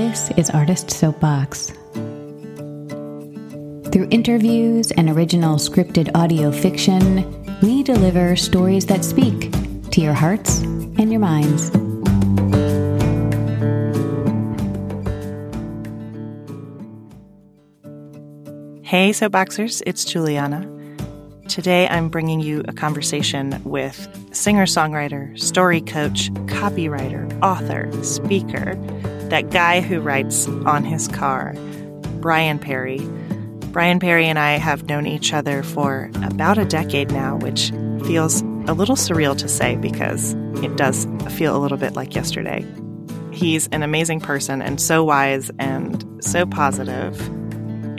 This is Artist Soapbox. Through interviews and original scripted audio fiction, we deliver stories that speak to your hearts and your minds. Hey, Soapboxers, it's Juliana. Today I'm bringing you a conversation with singer songwriter, story coach, copywriter, author, speaker, that guy who writes on his car, Brian Perry. Brian Perry and I have known each other for about a decade now, which feels a little surreal to say because it does feel a little bit like yesterday. He's an amazing person and so wise and so positive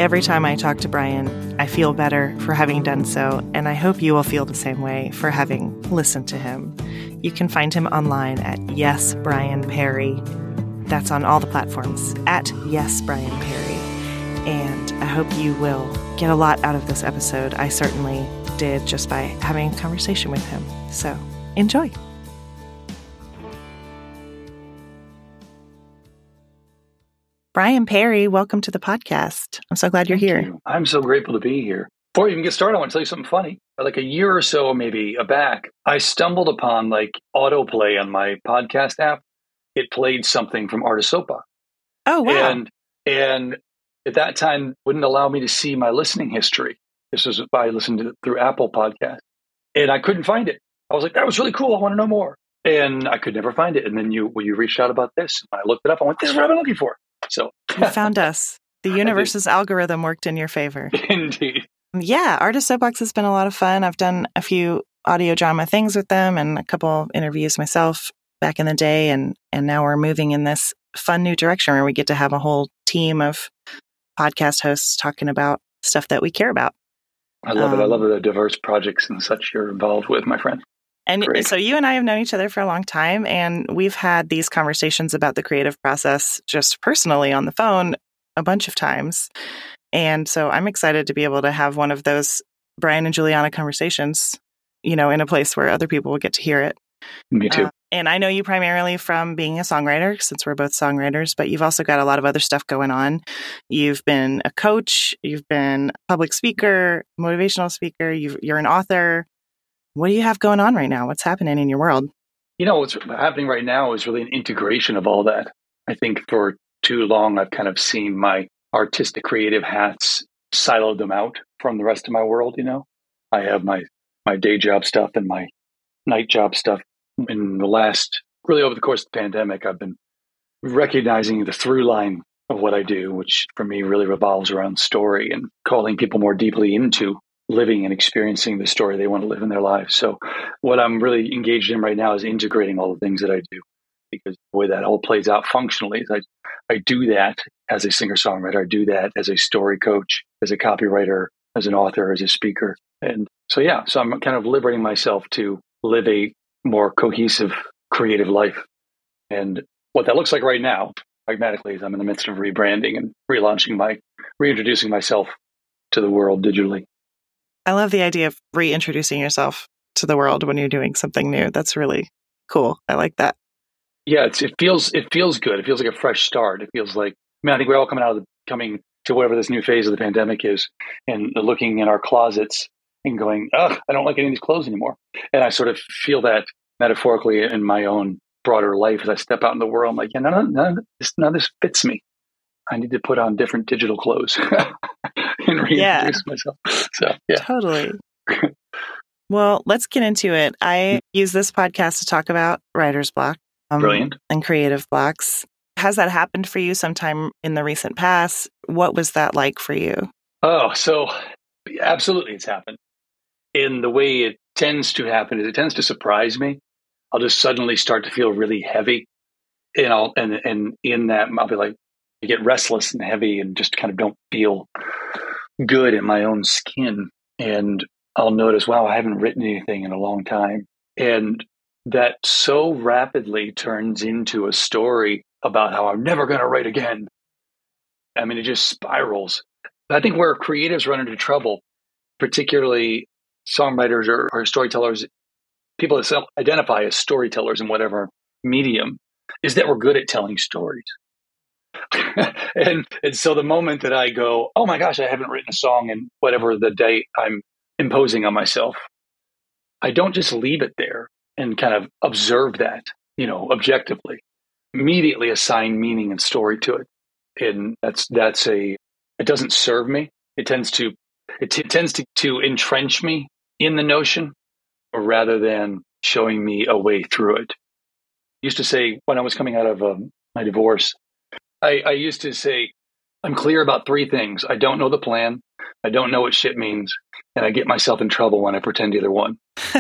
Every time I talk to Brian, I feel better for having done so, and I hope you will feel the same way for having listened to him. You can find him online at Yes Brian Perry. That's on all the platforms at Yes Brian Perry. And I hope you will get a lot out of this episode. I certainly did just by having a conversation with him. So enjoy. Brian Perry, welcome to the podcast. I'm so glad you're Thank here. you. I'm so grateful to be here. Before we even get started, I want to tell you something funny. Like a year or so, maybe back, I stumbled upon like autoplay on my podcast app. It played something from Artist Soapbox, Oh, wow. and and at that time wouldn't allow me to see my listening history. This was I listened to it through Apple Podcast, and I couldn't find it. I was like, that was really cool. I want to know more, and I could never find it. And then you well, you reached out about this, and I looked it up. I went, this is what I've been looking for. So you found us. The universe's algorithm worked in your favor. indeed, Yeah, Artist Soapbox has been a lot of fun. I've done a few audio drama things with them and a couple interviews myself back in the day and and now we're moving in this fun new direction where we get to have a whole team of podcast hosts talking about stuff that we care about. I love it. I Um, love the diverse projects and such you're involved with, my friend. And Great. so you and I have known each other for a long time, and we've had these conversations about the creative process just personally on the phone a bunch of times. And so I'm excited to be able to have one of those Brian and Juliana conversations, you know, in a place where other people will get to hear it. Me too. Uh, and I know you primarily from being a songwriter, since we're both songwriters, but you've also got a lot of other stuff going on. You've been a coach, you've been a public speaker, motivational speaker, you've, you're an author. What do you have going on right now? What's happening in your world? you know, what's happening right now is really an integration of all that. I think for too long, I've kind of seen my artistic creative hats siloed them out from the rest of my world. You know, I have my, my day job stuff and my night job stuff. In the last, really over the course of the pandemic, I've been recognizing the through line of what I do, which for me really revolves around story and calling people more deeply into living and experiencing the story they want to live in their lives. So, what I'm really engaged in right now is integrating all the things that I do because the way that all plays out functionally is I, I do that as a singer songwriter, I do that as a story coach, as a copywriter, as an author, as a speaker. And so, yeah, so I'm kind of liberating myself to live a more cohesive, creative life. And what that looks like right now, pragmatically, is I'm in the midst of rebranding and relaunching my, reintroducing myself to the world digitally. I love the idea of reintroducing yourself to the world when you're doing something new. That's really cool. I like that. Yeah, it's, it feels it feels good. It feels like a fresh start. It feels like I mean, I think we're all coming out of the coming to whatever this new phase of the pandemic is, and looking in our closets and going, "Ugh, I don't like any of these clothes anymore." And I sort of feel that metaphorically in my own broader life as I step out in the world. I'm like, yeah, none of, none of this, none of this fits me. I need to put on different digital clothes and reintroduce Yeah. myself. So yeah, Totally. well, let's get into it. I use this podcast to talk about writer's block um, brilliant. and creative blocks. Has that happened for you sometime in the recent past? What was that like for you? Oh, so absolutely, it's happened. In the way it tends to happen is it tends to surprise me. I'll just suddenly start to feel really heavy, and I'll and and in that I'll be like, I get restless and heavy, and just kind of don't feel good in my own skin. And I'll notice, wow, I haven't written anything in a long time, and that so rapidly turns into a story about how I'm never going to write again. I mean, it just spirals. I think where creatives run into trouble, particularly songwriters or, or storytellers, people that self identify as storytellers in whatever medium, is that we're good at telling stories. and and so the moment that I go, oh my gosh, I haven't written a song in whatever the date I'm imposing on myself, I don't just leave it there and kind of observe that, you know, objectively. Immediately assign meaning and story to it, and that's that's a it doesn't serve me. It tends to it, t- tends to, to entrench me in the notion rather than showing me a way through it. I used to say when I was coming out of um, my divorce, I, I used to say, I'm clear about three things. I don't know the plan. I don't know what shit means. And I get myself in trouble when I pretend either one.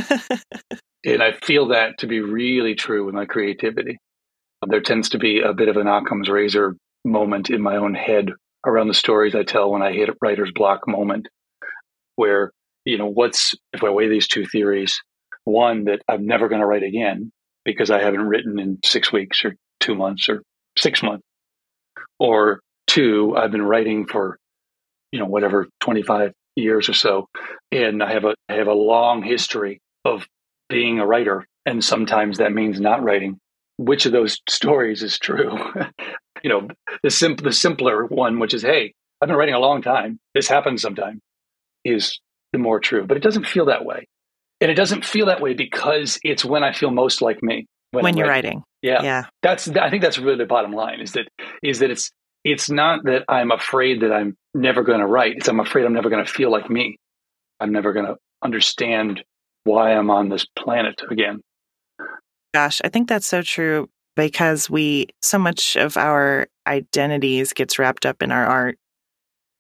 and I feel that to be really true with my creativity. There tends to be a bit of an Occam's razor moment in my own head around the stories I tell when I hit a writer's block moment where, you know, what's, if I weigh these two theories, one, that I'm never going to write again because I haven't written in six weeks or two months or six months or two, I've been writing for, you know, whatever, 25 years or so. And I have a, I have a long history of being a writer. And sometimes that means not writing. Which of those stories is true? you know, the simple, the simpler one, which is, Hey, I've been writing a long time. This happens sometime is the more true, but it doesn't feel that way. And it doesn't feel that way because it's when I feel most like me when, when you're writing. writing. Yeah. Yeah. That's I think that's really the bottom line is that is that it's it's not that I'm afraid that I'm never going to write. It's I'm afraid I'm never going to feel like me. I'm never going to understand why I'm on this planet again. Gosh, I think that's so true because we so much of our identities gets wrapped up in our art.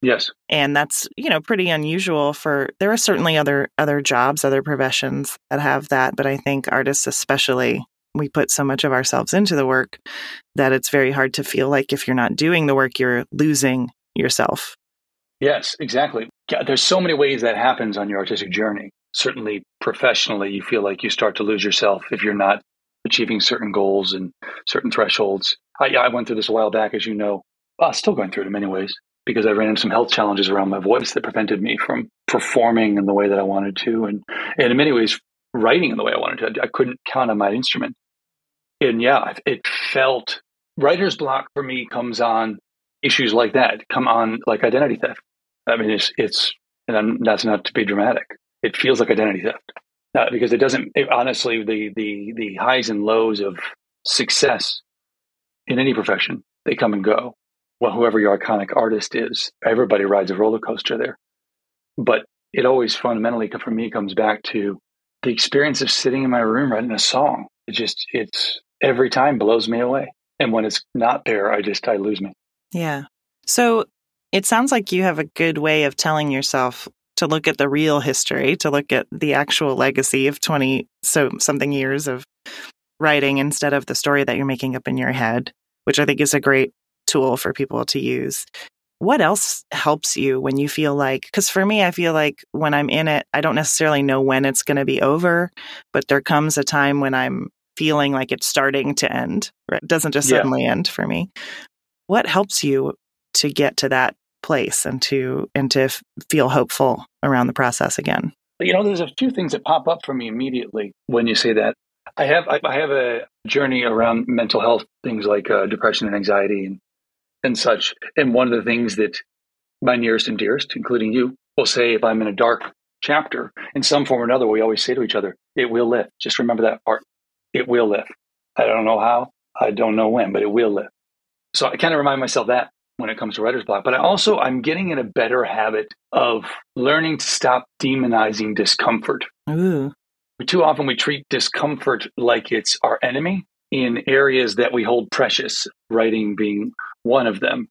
Yes. And that's, you know, pretty unusual for there are certainly other other jobs, other professions that have that, but I think artists especially we put so much of ourselves into the work that it's very hard to feel like if you're not doing the work, you're losing yourself. Yes, exactly. Yeah, there's so many ways that happens on your artistic journey. Certainly, professionally, you feel like you start to lose yourself if you're not achieving certain goals and certain thresholds. I, I went through this a while back, as you know. Well, still going through it in many ways because I ran into some health challenges around my voice that prevented me from performing in the way that I wanted to, and, and in many ways, writing in the way I wanted to. I couldn't count on my instrument and yeah, it felt writer's block for me comes on issues like that, come on like identity theft. I mean, it's, it's, and I'm, that's not to be dramatic. It feels like identity theft uh, because it doesn't, it, honestly, the, the, the highs and lows of success in any profession, they come and go. Well, whoever your iconic artist is, everybody rides a roller coaster there. But it always fundamentally, for me, comes back to the experience of sitting in my room writing a song. It just, it's, every time blows me away. And when it's not there, I just, I lose me. Yeah. So it sounds like you have a good way of telling yourself to look at the real history, to look at the actual legacy of 20 so something years of writing instead of the story that you're making up in your head, which I think is a great tool for people to use. What else helps you when you feel like, because for me, I feel like when I'm in it, I don't necessarily know when it's going to be over, but there comes a time when I'm feeling like it's starting to end. Right? It doesn't just suddenly yeah. end for me. What helps you to get to that place and to and to f- feel hopeful around the process again? You know, there's a few things that pop up for me immediately when you say that. I have I, I have a journey around mental health things like uh, depression and anxiety and and such. And one of the things that my nearest and dearest, including you, will say if I'm in a dark chapter in some form or another, we always say to each other, "It will lift." Just remember that part it will lift. I don't know how, I don't know when, but it will lift. So I kind of remind myself that when it comes to writer's block. But I also, I'm getting in a better habit of learning to stop demonizing discomfort. Ooh. Too often we treat discomfort like it's our enemy in areas that we hold precious, writing being one of them,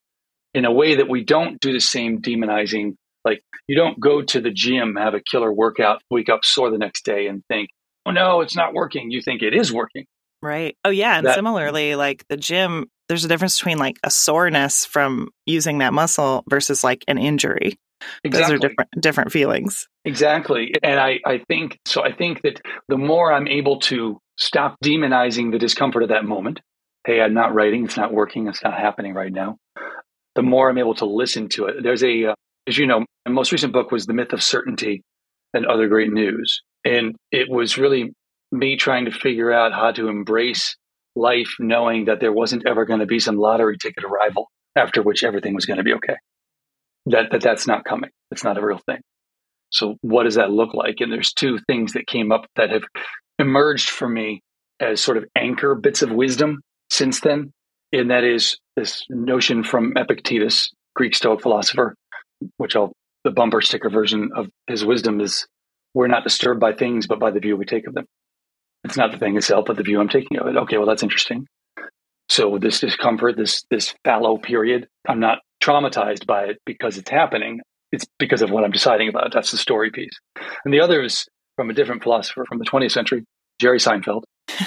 in a way that we don't do the same demonizing. Like you don't go to the gym, have a killer workout, wake up sore the next day and think, oh no, it's not working. You think it is working. Right. Oh yeah. And that, similarly, like the gym, there's a difference between like a soreness from using that muscle versus like an injury. Exactly. Those are different different feelings. Exactly. And I, I think so I think that the more I'm able to stop demonizing the discomfort of that moment, hey, I'm not writing, it's not working, it's not happening right now. The more I'm able to listen to it. There's a uh, as you know, my most recent book was The Myth of Certainty and Other Great News. And it was really me trying to figure out how to embrace life knowing that there wasn't ever going to be some lottery ticket arrival after which everything was going to be okay. That, that that's not coming. It's not a real thing. So what does that look like? And there's two things that came up that have emerged for me as sort of anchor bits of wisdom since then. And that is this notion from Epictetus, Greek Stoic philosopher, which I'll, the bumper sticker version of his wisdom is we're not disturbed by things, but by the view we take of them. It's not the thing itself, but the view I'm taking of it. Okay, well, that's interesting. So this discomfort, this this fallow period, I'm not traumatized by it because it's happening. It's because of what I'm deciding about. That's the story piece. And the other is from a different philosopher from the 20th century, Jerry Seinfeld.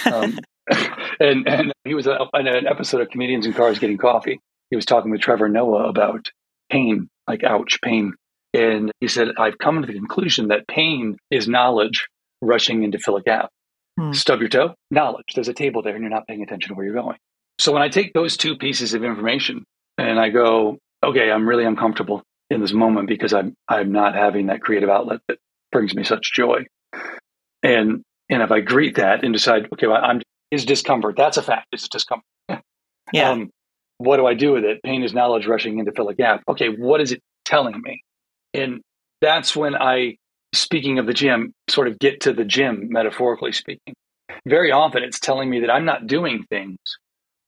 Um, and and he was in an episode of Comedians in Cars Getting Coffee. He was talking with Trevor Noah about pain, like ouch, pain. And he said, I've come to the conclusion that pain is knowledge rushing in to fill a gap. Hmm. Stub your toe, knowledge. There's a table there and you're not paying attention to where you're going. So when I take those two pieces of information and I go, okay, I'm really uncomfortable in this moment because I'm I'm not having that creative outlet that brings me such joy. And and if I greet that and decide, okay, well, I'm is discomfort. That's a fact. It's discomfort. Yeah. Um, what do I do with it? Pain is knowledge rushing in to fill a gap. Okay, what is it telling me? And that's when I, speaking of the gym, sort of get to the gym, metaphorically speaking. Very often it's telling me that I'm not doing things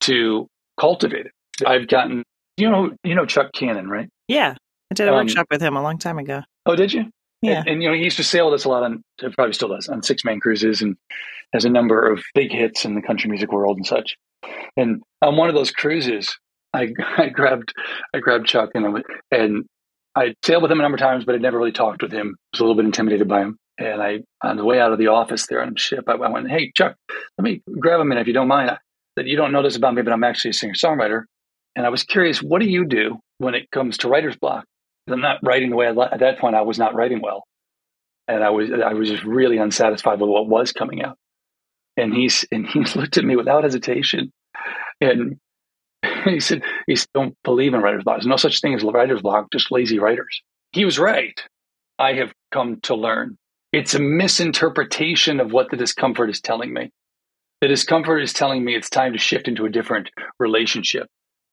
to cultivate it. I've gotten, you know, you know Chuck Cannon, right? Yeah, I did a um, workshop with him a long time ago. Oh, did you? Yeah. And, and, you know, he used to sail with us a lot on, probably still does, on Sixthman cruises and has a number of big hits in the country music world and such. And on one of those cruises, I, I grabbed I grabbed Chuck and and I sailed with him a number of times, but I'd never really talked with him. I was a little bit intimidated by him. And I, on the way out of the office there on the ship, I, I went, "Hey, Chuck, let me grab a minute if you don't mind. That you don't know this about me, but I'm actually a singer songwriter." And I was curious, what do you do when it comes to writer's block? I'm not writing the way I, at that point I was not writing well, and I was I was just really unsatisfied with what was coming out. And he's and he looked at me without hesitation, and he said, he said, don't believe in writer's block. There's no such thing as writer's block, just lazy writers. He was right. I have come to learn. It's a misinterpretation of what the discomfort is telling me. The discomfort is telling me it's time to shift into a different relationship.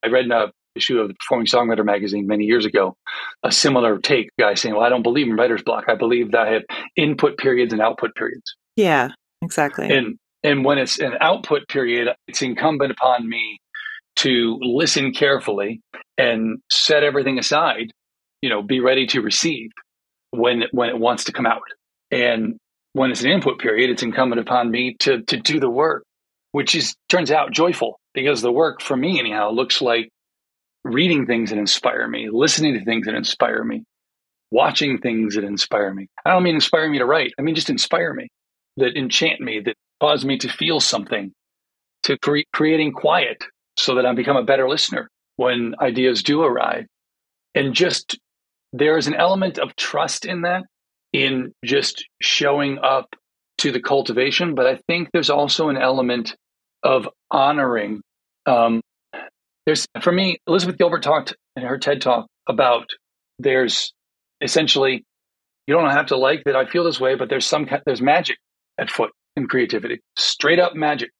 I read in a issue of the Performing Songwriter magazine many years ago a similar take, guy saying, Well, I don't believe in writer's block. I believe that I have input periods and output periods. Yeah, exactly. And and when it's an output period, it's incumbent upon me to listen carefully and set everything aside, you know, be ready to receive when when it wants to come out. And when it's an input period, it's incumbent upon me to to do the work, which is turns out joyful because the work for me anyhow looks like reading things that inspire me, listening to things that inspire me, watching things that inspire me. I don't mean inspire me to write. I mean just inspire me, that enchant me, that cause me to feel something, to cre- creating quiet so that I become a better listener when ideas do arrive. And just there is an element of trust in that, in just showing up to the cultivation. But I think there's also an element of honoring. Um, there's for me, Elizabeth Gilbert talked in her TED talk about there's essentially you don't have to like that I feel this way, but there's some there's magic at foot in creativity, straight up magic,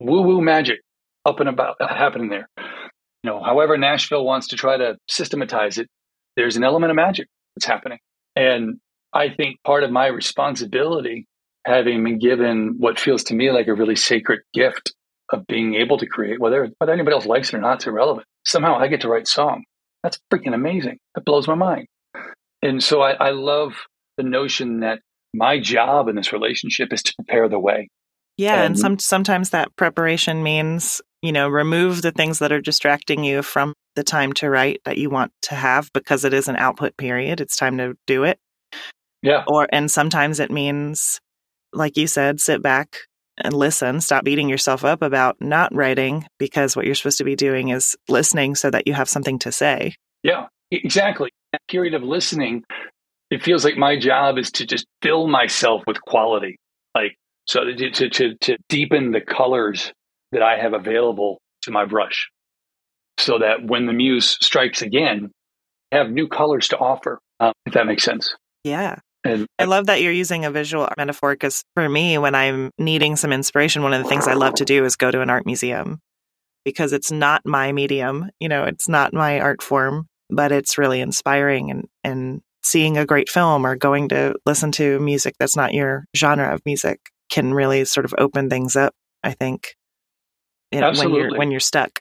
woo woo magic up and about uh, happening there. You know, however Nashville wants to try to systematize it, there's an element of magic that's happening. And I think part of my responsibility, having been given what feels to me like a really sacred gift of being able to create, whether whether anybody else likes it or not, it's irrelevant. Somehow I get to write song. That's freaking amazing. That blows my mind. And so I, I love the notion that my job in this relationship is to prepare the way. Yeah, and, and some sometimes that preparation means you know, remove the things that are distracting you from the time to write that you want to have because it is an output period. It's time to do it. Yeah. Or, and sometimes it means, like you said, sit back and listen. Stop beating yourself up about not writing because what you're supposed to be doing is listening so that you have something to say. Yeah, exactly. That period of listening, it feels like my job is to just fill myself with quality. Like, so to, to, to, to deepen the colors that I have available to my brush so that when the muse strikes again, I have new colors to offer, um, if that makes sense. Yeah. And I love that you're using a visual metaphor because for me, when I'm needing some inspiration, one of the things I love to do is go to an art museum because it's not my medium, you know, it's not my art form, but it's really inspiring and, and seeing a great film or going to listen to music that's not your genre of music can really sort of open things up, I think. Absolutely. When you're when you're stuck.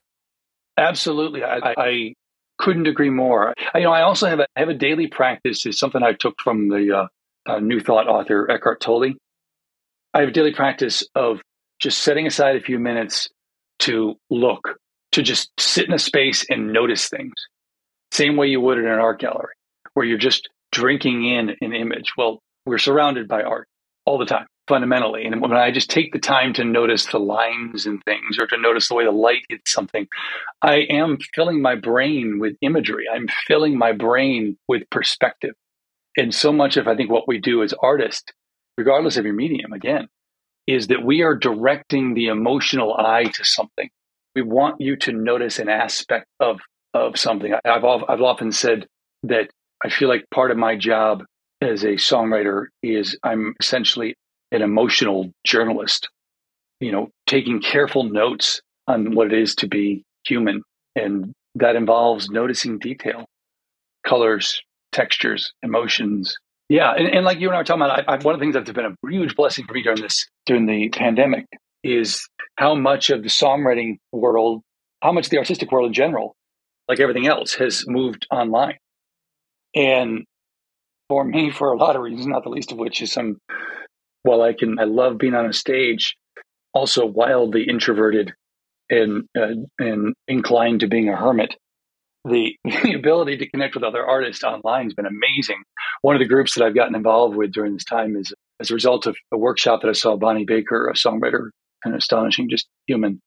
Absolutely. I, I couldn't agree more. I, you know, I also have a, I have a daily practice. Is something I took from the uh, uh, New Thought author Eckhart Tolle. I have a daily practice of just setting aside a few minutes to look, to just sit in a space and notice things. Same way you would in an art gallery, where you're just drinking in an image. Well, we're surrounded by art all the time fundamentally. And when I just take the time to notice the lines and things or to notice the way the light hits something, I am filling my brain with imagery. I'm filling my brain with perspective. And so much of, I think, what we do as artists, regardless of your medium, again, is that we are directing the emotional eye to something. We want you to notice an aspect of, of something. I've, I've often said that I feel like part of my job as a songwriter is I'm essentially an emotional journalist, you know, taking careful notes on what it is to be human. And that involves noticing detail, colors, textures, emotions. Yeah. And, and like you and I were talking about, I, I, one of the things that's been a huge blessing for me during this, during the pandemic is how much of the songwriting world, how much the artistic world in general, like everything else, has moved online. And for me, for a lot of reasons, not the least of which is some while I can, I love being on a stage, also wildly introverted and uh, and inclined to being a hermit. The, the ability to connect with other artists online has been amazing. One of the groups that I've gotten involved with during this time is as a result of a workshop that I saw Bonnie Baker, a songwriter, an astonishing, just human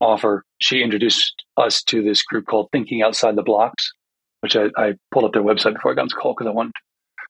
offer. She introduced us to this group called Thinking Outside the Blocks, which I, I pulled up their website before I got on the call because I wanted to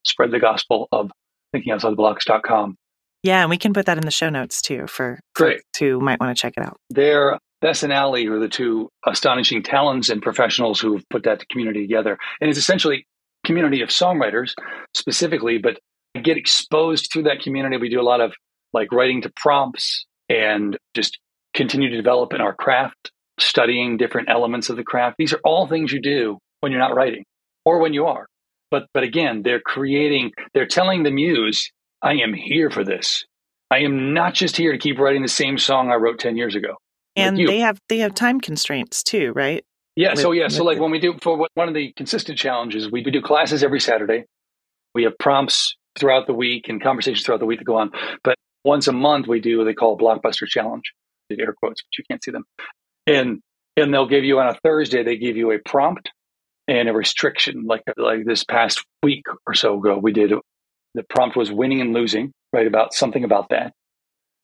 spread the gospel of thinkingoutsidetheblocks.com. Yeah, and we can put that in the show notes too for Great. who might want to check it out. There, Bess and Ali are the two astonishing talents and professionals who have put that community together. And it's essentially a community of songwriters specifically, but get exposed through that community. We do a lot of like writing to prompts and just continue to develop in our craft, studying different elements of the craft. These are all things you do when you're not writing or when you are. But but again, they're creating, they're telling the muse, I am here for this. I am not just here to keep writing the same song I wrote 10 years ago. And like they have they have time constraints too, right? Yeah. With, so yeah. So like when we do for one of the consistent challenges, we, we do classes every Saturday. We have prompts throughout the week and conversations throughout the week that go on. But once a month we do what they call a blockbuster challenge. Air quotes, but you can't see them. And and they'll give you on a Thursday, they give you a prompt and a restriction. Like like this past week or so ago, we did the prompt was winning and losing, right? About something about that.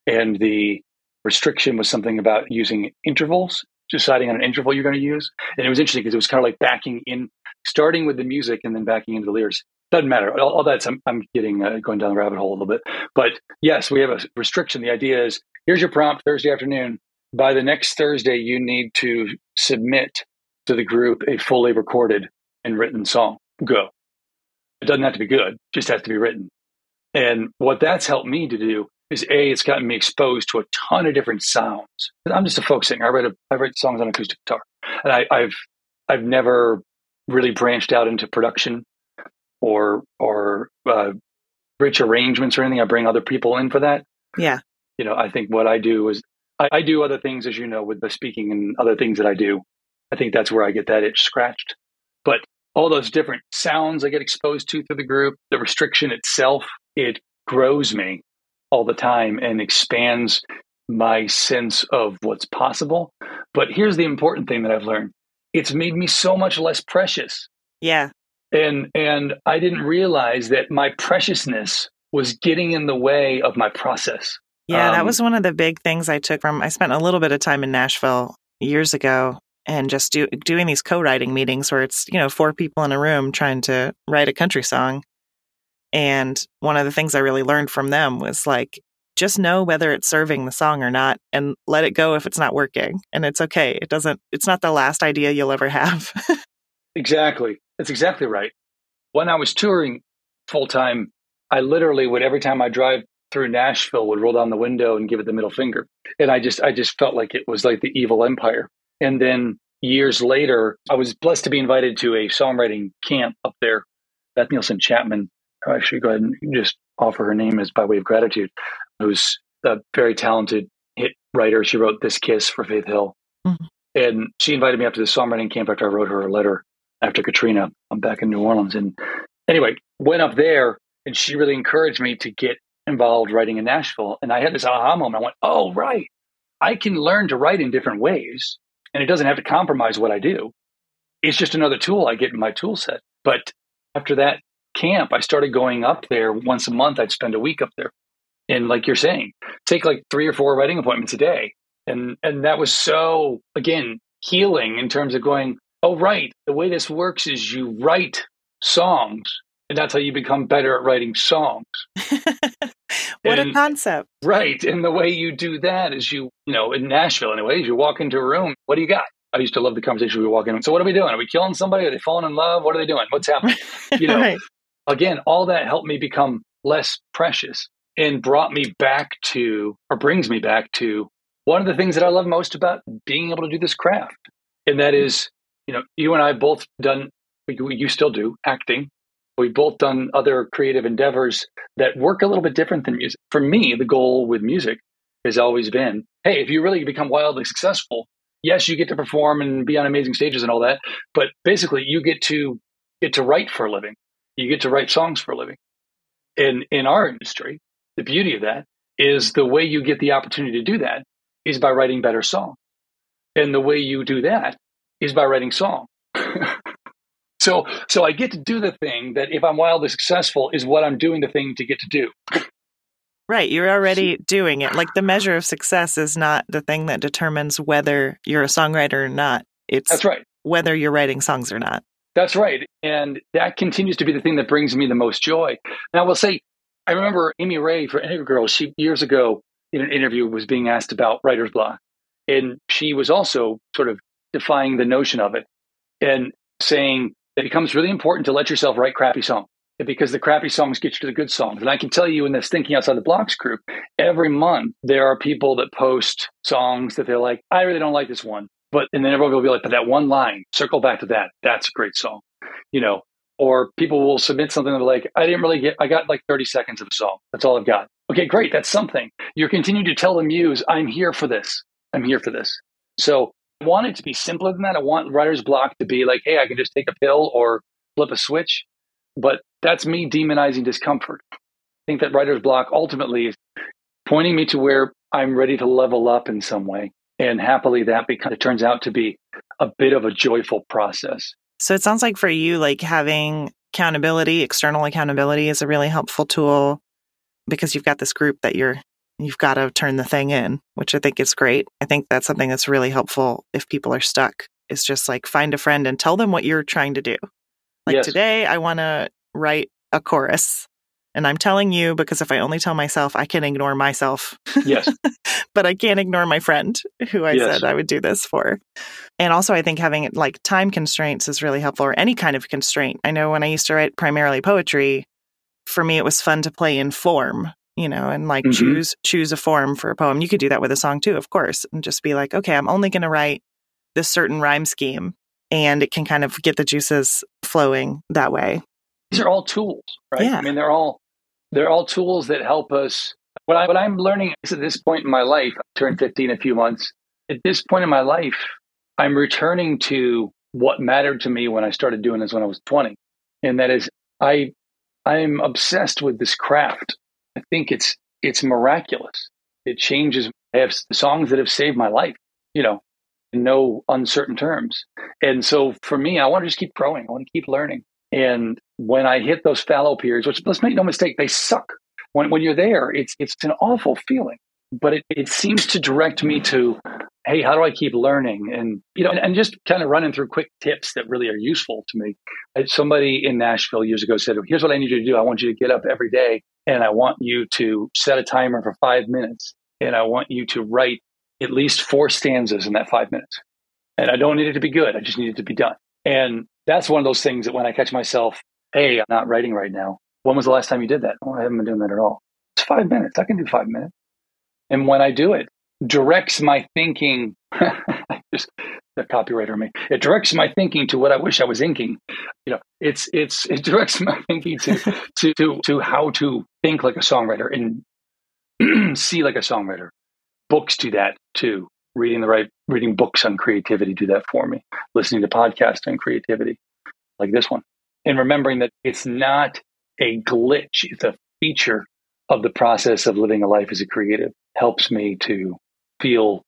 And the restriction was something about using intervals, deciding on an interval you're going to use. And it was interesting because it was kind of like backing in, starting with the music and then backing into the lyrics. Doesn't matter. All, all that's, I'm, I'm getting uh, going down the rabbit hole a little bit. But yes, we have a restriction. The idea is here's your prompt Thursday afternoon. By the next Thursday, you need to submit to the group a fully recorded and written song. Go. It doesn't have to be good, just has to be written. And what that's helped me to do is a, it's gotten me exposed to a ton of different sounds. I'm just a folk singer. I write a, I write songs on acoustic guitar, and I, I've I've never really branched out into production or or uh, rich arrangements or anything. I bring other people in for that. Yeah, you know, I think what I do is I, I do other things, as you know, with the speaking and other things that I do. I think that's where I get that itch scratched. But all those different sounds I get exposed to through the group, the restriction itself, it grows me all the time and expands my sense of what's possible. But here's the important thing that I've learned. It's made me so much less precious. Yeah. And and I didn't realize that my preciousness was getting in the way of my process. Yeah, um, that was one of the big things I took from I spent a little bit of time in Nashville years ago and just do, doing these co-writing meetings where it's you know four people in a room trying to write a country song. And one of the things i really learned from them was like just know whether it's serving the song or not and let it go if it's not working. And it's okay. It doesn't it's not the last idea you'll ever have. Exactly. That's exactly right. When i was touring full-time I literally would every time I drive through Nashville would roll down the window and give it the middle finger. And I just I just felt like it was like the evil empire. And then years later, I was blessed to be invited to a songwriting camp up there. Beth Nielsen Chapman, I should go ahead and just offer her name as by way of gratitude, who's a very talented hit writer. She wrote This Kiss for Faith Hill. Mm-hmm. And she invited me up to the songwriting camp after I wrote her a letter after Katrina. I'm back in New Orleans. And anyway, went up there and she really encouraged me to get involved writing in Nashville. And I had this aha moment. I went, oh, right. I can learn to write in different ways and it doesn't have to compromise what I do. It's just another tool I get in my tool set. But after that camp, I started going up there once a month. I'd spend a week up there. And like you're saying, take like three or four writing appointments a day. And and that was so again healing in terms of going, oh right, the way this works is you write songs and that's how you become better at writing songs. what and, a concept. Right. And the way you do that is you, you know, in Nashville, anyways, you walk into a room, what do you got? I used to love the conversation we walk in. So what are we doing? Are we killing somebody? Are they falling in love? What are they doing? What's happening? You know, right. again, all that helped me become less precious and brought me back to, or brings me back to one of the things that I love most about being able to do this craft. And that is, you know, you and I both done, you still do acting, We've both done other creative endeavors that work a little bit different than music. For me, the goal with music has always been hey, if you really become wildly successful, yes, you get to perform and be on amazing stages and all that, but basically you get to get to write for a living. You get to write songs for a living. In in our industry, the beauty of that is the way you get the opportunity to do that is by writing better songs. And the way you do that is by writing songs. So, so I get to do the thing that if I'm wildly successful is what I'm doing the thing to get to do. Right. You're already doing it. Like the measure of success is not the thing that determines whether you're a songwriter or not. It's That's right. whether you're writing songs or not. That's right. And that continues to be the thing that brings me the most joy. Now, I will say, I remember Amy Ray for Indigo Girls, she years ago in an interview was being asked about writer's block. And she was also sort of defying the notion of it and saying, it becomes really important to let yourself write crappy songs because the crappy songs get you to the good songs. And I can tell you in this Thinking Outside the Blocks group, every month there are people that post songs that they're like, I really don't like this one. But and then everyone will be like, but that one line, circle back to that. That's a great song. You know, or people will submit something that like, I didn't really get I got like 30 seconds of a song. That's all I've got. Okay, great. That's something. You're continuing to tell the muse, I'm here for this. I'm here for this. So I want it to be simpler than that. I want writer's block to be like, hey, I can just take a pill or flip a switch. But that's me demonizing discomfort. I think that writer's block ultimately is pointing me to where I'm ready to level up in some way. And happily, that becomes, it turns out to be a bit of a joyful process. So it sounds like for you, like having accountability, external accountability is a really helpful tool because you've got this group that you're you've got to turn the thing in, which I think is great. I think that's something that's really helpful if people are stuck. Is just like find a friend and tell them what you're trying to do. Like yes. today, I want to write a chorus. And I'm telling you because if I only tell myself, I can ignore myself. Yes. but I can't ignore my friend who I yes. said I would do this for. And also, I think having like time constraints is really helpful or any kind of constraint. I know when I used to write primarily poetry, for me, it was fun to play in form you know, and like mm-hmm. choose choose a form for a poem. You could do that with a song too, of course, and just be like, okay, I'm only going to write this certain rhyme scheme, and it can kind of get the juices flowing that way. These are all tools, right? Yeah. I mean, they're all they're all tools that help us. What, I, what I'm learning is at this point in my life, I turned 15 a few months. At this point in my life, I'm returning to what mattered to me when I started doing this when I was 20, and that is I I'm obsessed with this craft I think it's it's miraculous. It changes. I have songs that have saved my life. You know, in no uncertain terms. And so for me, I want to just keep growing. I want to keep learning. And when I hit those fallow periods, which let's make no mistake, they suck. When when you're there, it's it's an awful feeling. But it, it seems to direct me to hey, how do I keep learning? And you know, and, and, just kind of running through quick tips that really are useful to me. Somebody in Nashville years ago said, "Here's what I need you to do. I want you to get up every day and I want you to set a timer for five minutes. And I want you to write at least four stanzas in that five minutes. And I don't need it to be good. I just need it to be done. And that's one of those things that when I catch myself, hey, I'm not writing right now. when was the last time you did that? I haven't been doing that at all. It's five minutes. I can do five minutes. And when I do it, directs my thinking. just the copywriter me. It directs my thinking to what I wish I was inking. You know, it's it's it directs my thinking to to to, to how to think like a songwriter and see like a songwriter. Books do that too. Reading the right reading books on creativity do that for me. Listening to podcasts on creativity, like this one, and remembering that it's not a glitch; it's a feature of the process of living a life as a creative. Helps me to feel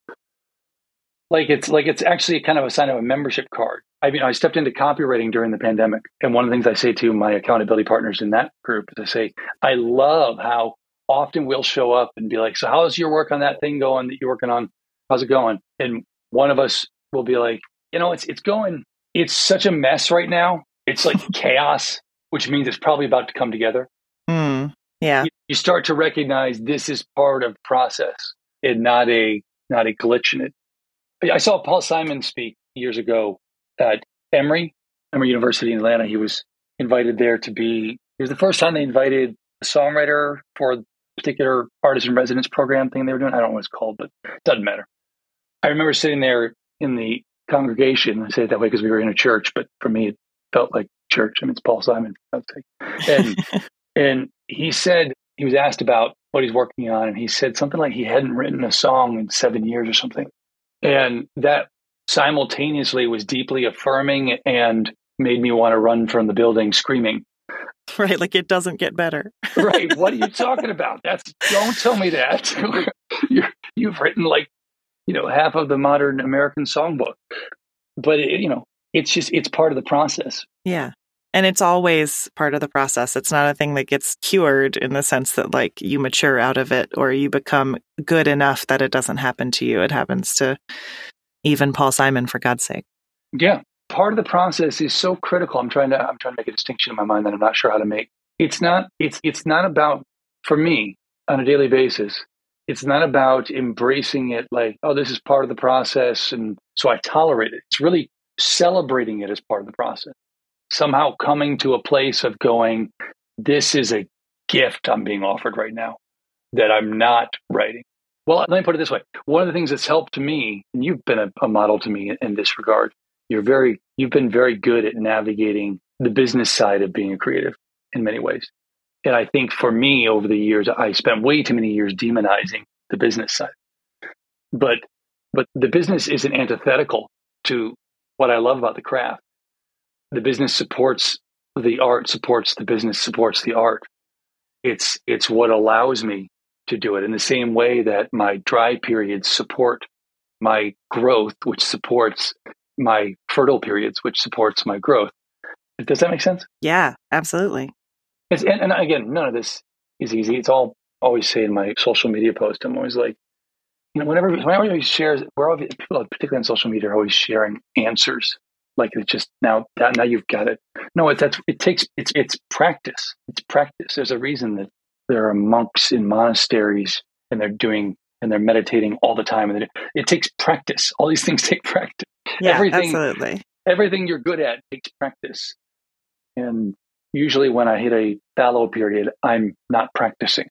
like it's like it's actually kind of a sign of a membership card. I mean, I stepped into copywriting during the pandemic, and one of the things I say to my accountability partners in that group is I say, I love how often we'll show up and be like, "So how's your work on that thing going that you're working on? How's it going?" And one of us will be like, "You know, it's it's going. It's such a mess right now. It's like chaos, which means it's probably about to come together." Mm, yeah, you, you start to recognize this is part of process and not a not a glitch in it. I saw Paul Simon speak years ago at Emory, Emory University in Atlanta. He was invited there to be, it was the first time they invited a songwriter for a particular artist in residence program thing they were doing. I don't know what it's called, but it doesn't matter. I remember sitting there in the congregation. I say it that way because we were in a church, but for me, it felt like church. I mean, it's Paul Simon. And, and he said, he was asked about what he's working on, and he said something like he hadn't written a song in seven years or something. And that simultaneously was deeply affirming and made me want to run from the building screaming. Right, like it doesn't get better. right. What are you talking about? That's don't tell me that. you have written like, you know, half of the modern American songbook. But it, you know, it's just it's part of the process. Yeah. And it's always part of the process. It's not a thing that gets cured in the sense that like you mature out of it or you become good enough that it doesn't happen to you. It happens to even Paul Simon for God's sake. Yeah. Part of the process is so critical. I'm trying to I'm trying to make a distinction in my mind that I'm not sure how to make. It's not it's it's not about for me on a daily basis. It's not about embracing it like, oh, this is part of the process and so I tolerate it. It's really celebrating it as part of the process somehow coming to a place of going, this is a gift I'm being offered right now that I'm not writing. Well, let me put it this way. One of the things that's helped me, and you've been a, a model to me in this regard, you're very, you've been very good at navigating the business side of being a creative in many ways. And I think for me over the years, I spent way too many years demonizing the business side. But but the business isn't antithetical to what I love about the craft the business supports the art supports the business supports the art. It's it's what allows me to do it in the same way that my dry periods support my growth which supports my fertile periods which supports my growth. Does that make sense? Yeah absolutely. And, and again none of this is easy. It's all always say in my social media post. I'm always like you know whenever whenever you share we're people particularly on social media are always sharing answers like it's just now that now you've got it. No, it that's it takes it's it's practice. It's practice. There's a reason that there are monks in monasteries and they're doing and they're meditating all the time and it takes practice. All these things take practice. Yeah, everything, absolutely. Everything you're good at takes practice. And usually when I hit a fallow period, I'm not practicing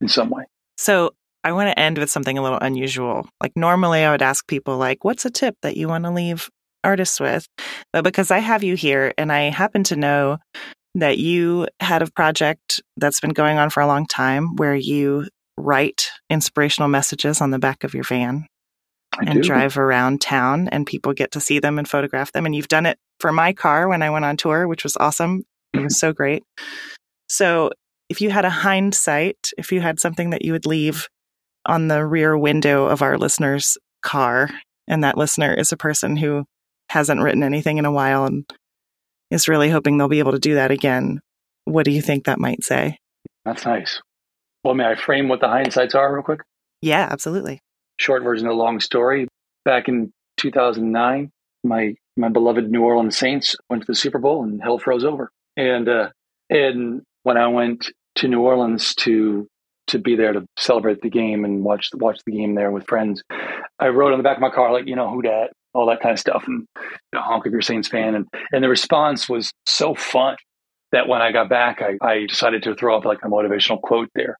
in some way. So I want to end with something a little unusual. Like normally I would ask people like, what's a tip that you want to leave artists with. But because I have you here and I happen to know that you had a project that's been going on for a long time where you write inspirational messages on the back of your van I and do. drive around town and people get to see them and photograph them. And you've done it for my car when I went on tour, which was awesome. It was mm-hmm. so great. So if you had a hindsight, if you had something that you would leave on the rear window of our listener's car, and that listener is a person who hasn't written anything in a while and is really hoping they'll be able to do that again. What do you think that might say? That's nice. Well, may I frame what the hindsights are real quick? Yeah, absolutely. Short version of the long story. Back in 2009, my my beloved New Orleans Saints went to the Super Bowl and hell froze over. And uh, and when I went to New Orleans to to be there to celebrate the game and watch watch the game there with friends, I wrote on the back of my car like, you know, who dat, all that kind of stuff, and you know, honk if you're Saints fan, and and the response was so fun. that when I got back, I, I decided to throw up like a motivational quote there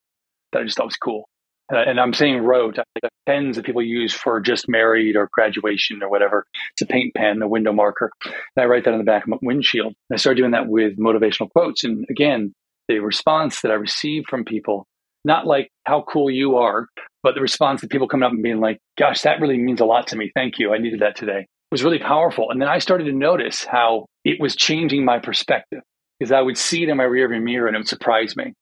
that I just thought was cool. And I'm saying wrote, like pens that people use for just married or graduation or whatever. It's a paint pen, a window marker. And I write that on the back of my windshield. And I started doing that with motivational quotes. And again, the response that I received from people, not like how cool you are, but the response that people coming up and being like, gosh, that really means a lot to me. Thank you. I needed that today. Was really powerful. And then I started to notice how it was changing my perspective because I would see it in my rearview mirror and it would surprise me.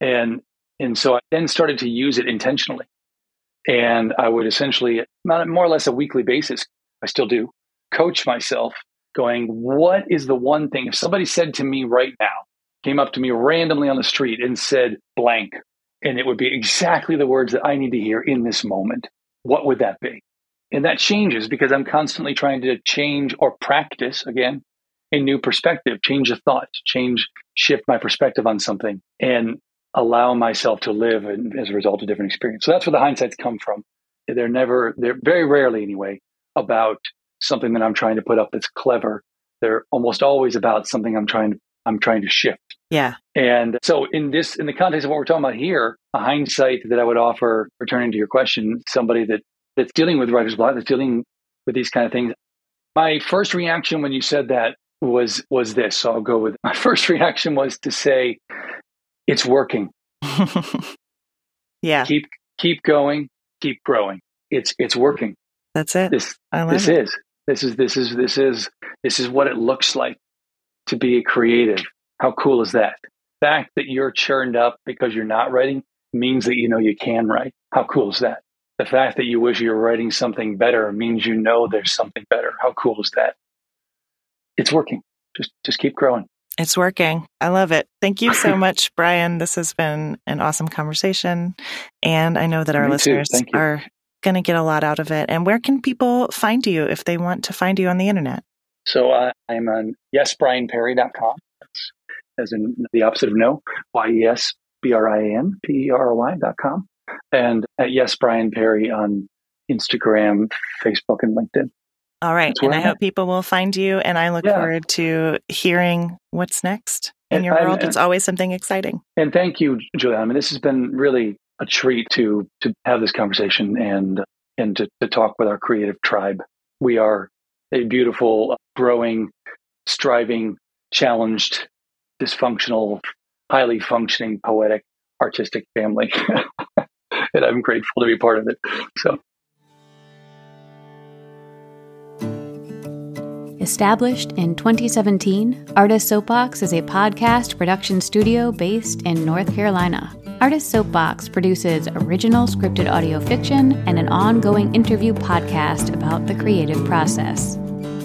And and so I then started to use it intentionally. And I would essentially, more or less a weekly basis, I still do, coach myself going, what is the one thing? If somebody said to me right now, came up to me randomly on the street and said blank, and it would be exactly the words that I need to hear in this moment, what would that be? And that changes because I'm constantly trying to change or practice again a new perspective, change a thought, change, shift my perspective on something. And allow myself to live as a result of different experience. So that's where the hindsights come from. They're never, they're very rarely anyway, about something that I'm trying to put up that's clever. They're almost always about something I'm trying to I'm trying to shift. Yeah. And so in this in the context of what we're talking about here, a hindsight that I would offer, returning to your question, somebody that that's dealing with writer's block, that's dealing with these kind of things. My first reaction when you said that was was this. So I'll go with it. my first reaction was to say, it's working. yeah. Keep keep going, keep growing. It's it's working. That's it. This I love this it. is this is this is this is this is what it looks like to be a creative. How cool is that? The fact that you're churned up because you're not writing means that you know you can write. How cool is that? The fact that you wish you were writing something better means you know there's something better. How cool is that? It's working. Just just keep growing. It's working. I love it. Thank you so much, Brian. This has been an awesome conversation. And I know that our Me listeners are going to get a lot out of it. And where can people find you if they want to find you on the internet? So uh, I'm on yesbrianperry.com. That's as in the opposite of no, Y-E-S B-R-I-A-N P-E-R-R-Y.com. And at Yes Brian Perry on Instagram, Facebook, and LinkedIn. All right. And I hope people will find you. And I look yeah. forward to hearing what's next in your world. it's always something exciting. And thank you, Julia. I mean, this has been really a treat to to have this conversation and and to, to talk with our creative tribe. We are a beautiful, growing, striving, challenged, dysfunctional, highly functioning, poetic, artistic family. and I'm grateful to be part of it. So Established in 2017, Artist Soapbox is a podcast production studio based in North Carolina. Artist Soapbox produces original scripted audio fiction and an ongoing interview podcast about the creative process.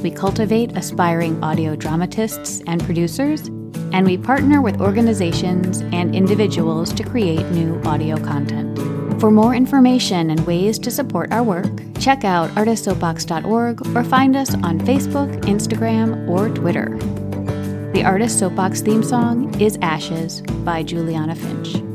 We cultivate aspiring audio dramatists and producers, and we partner with organizations and individuals to create new audio content. For more information and ways to support our work, check out artistsoapbox.org or find us on Facebook, Instagram, or Twitter. The Artist Soapbox theme song is Ashes by Juliana Finch.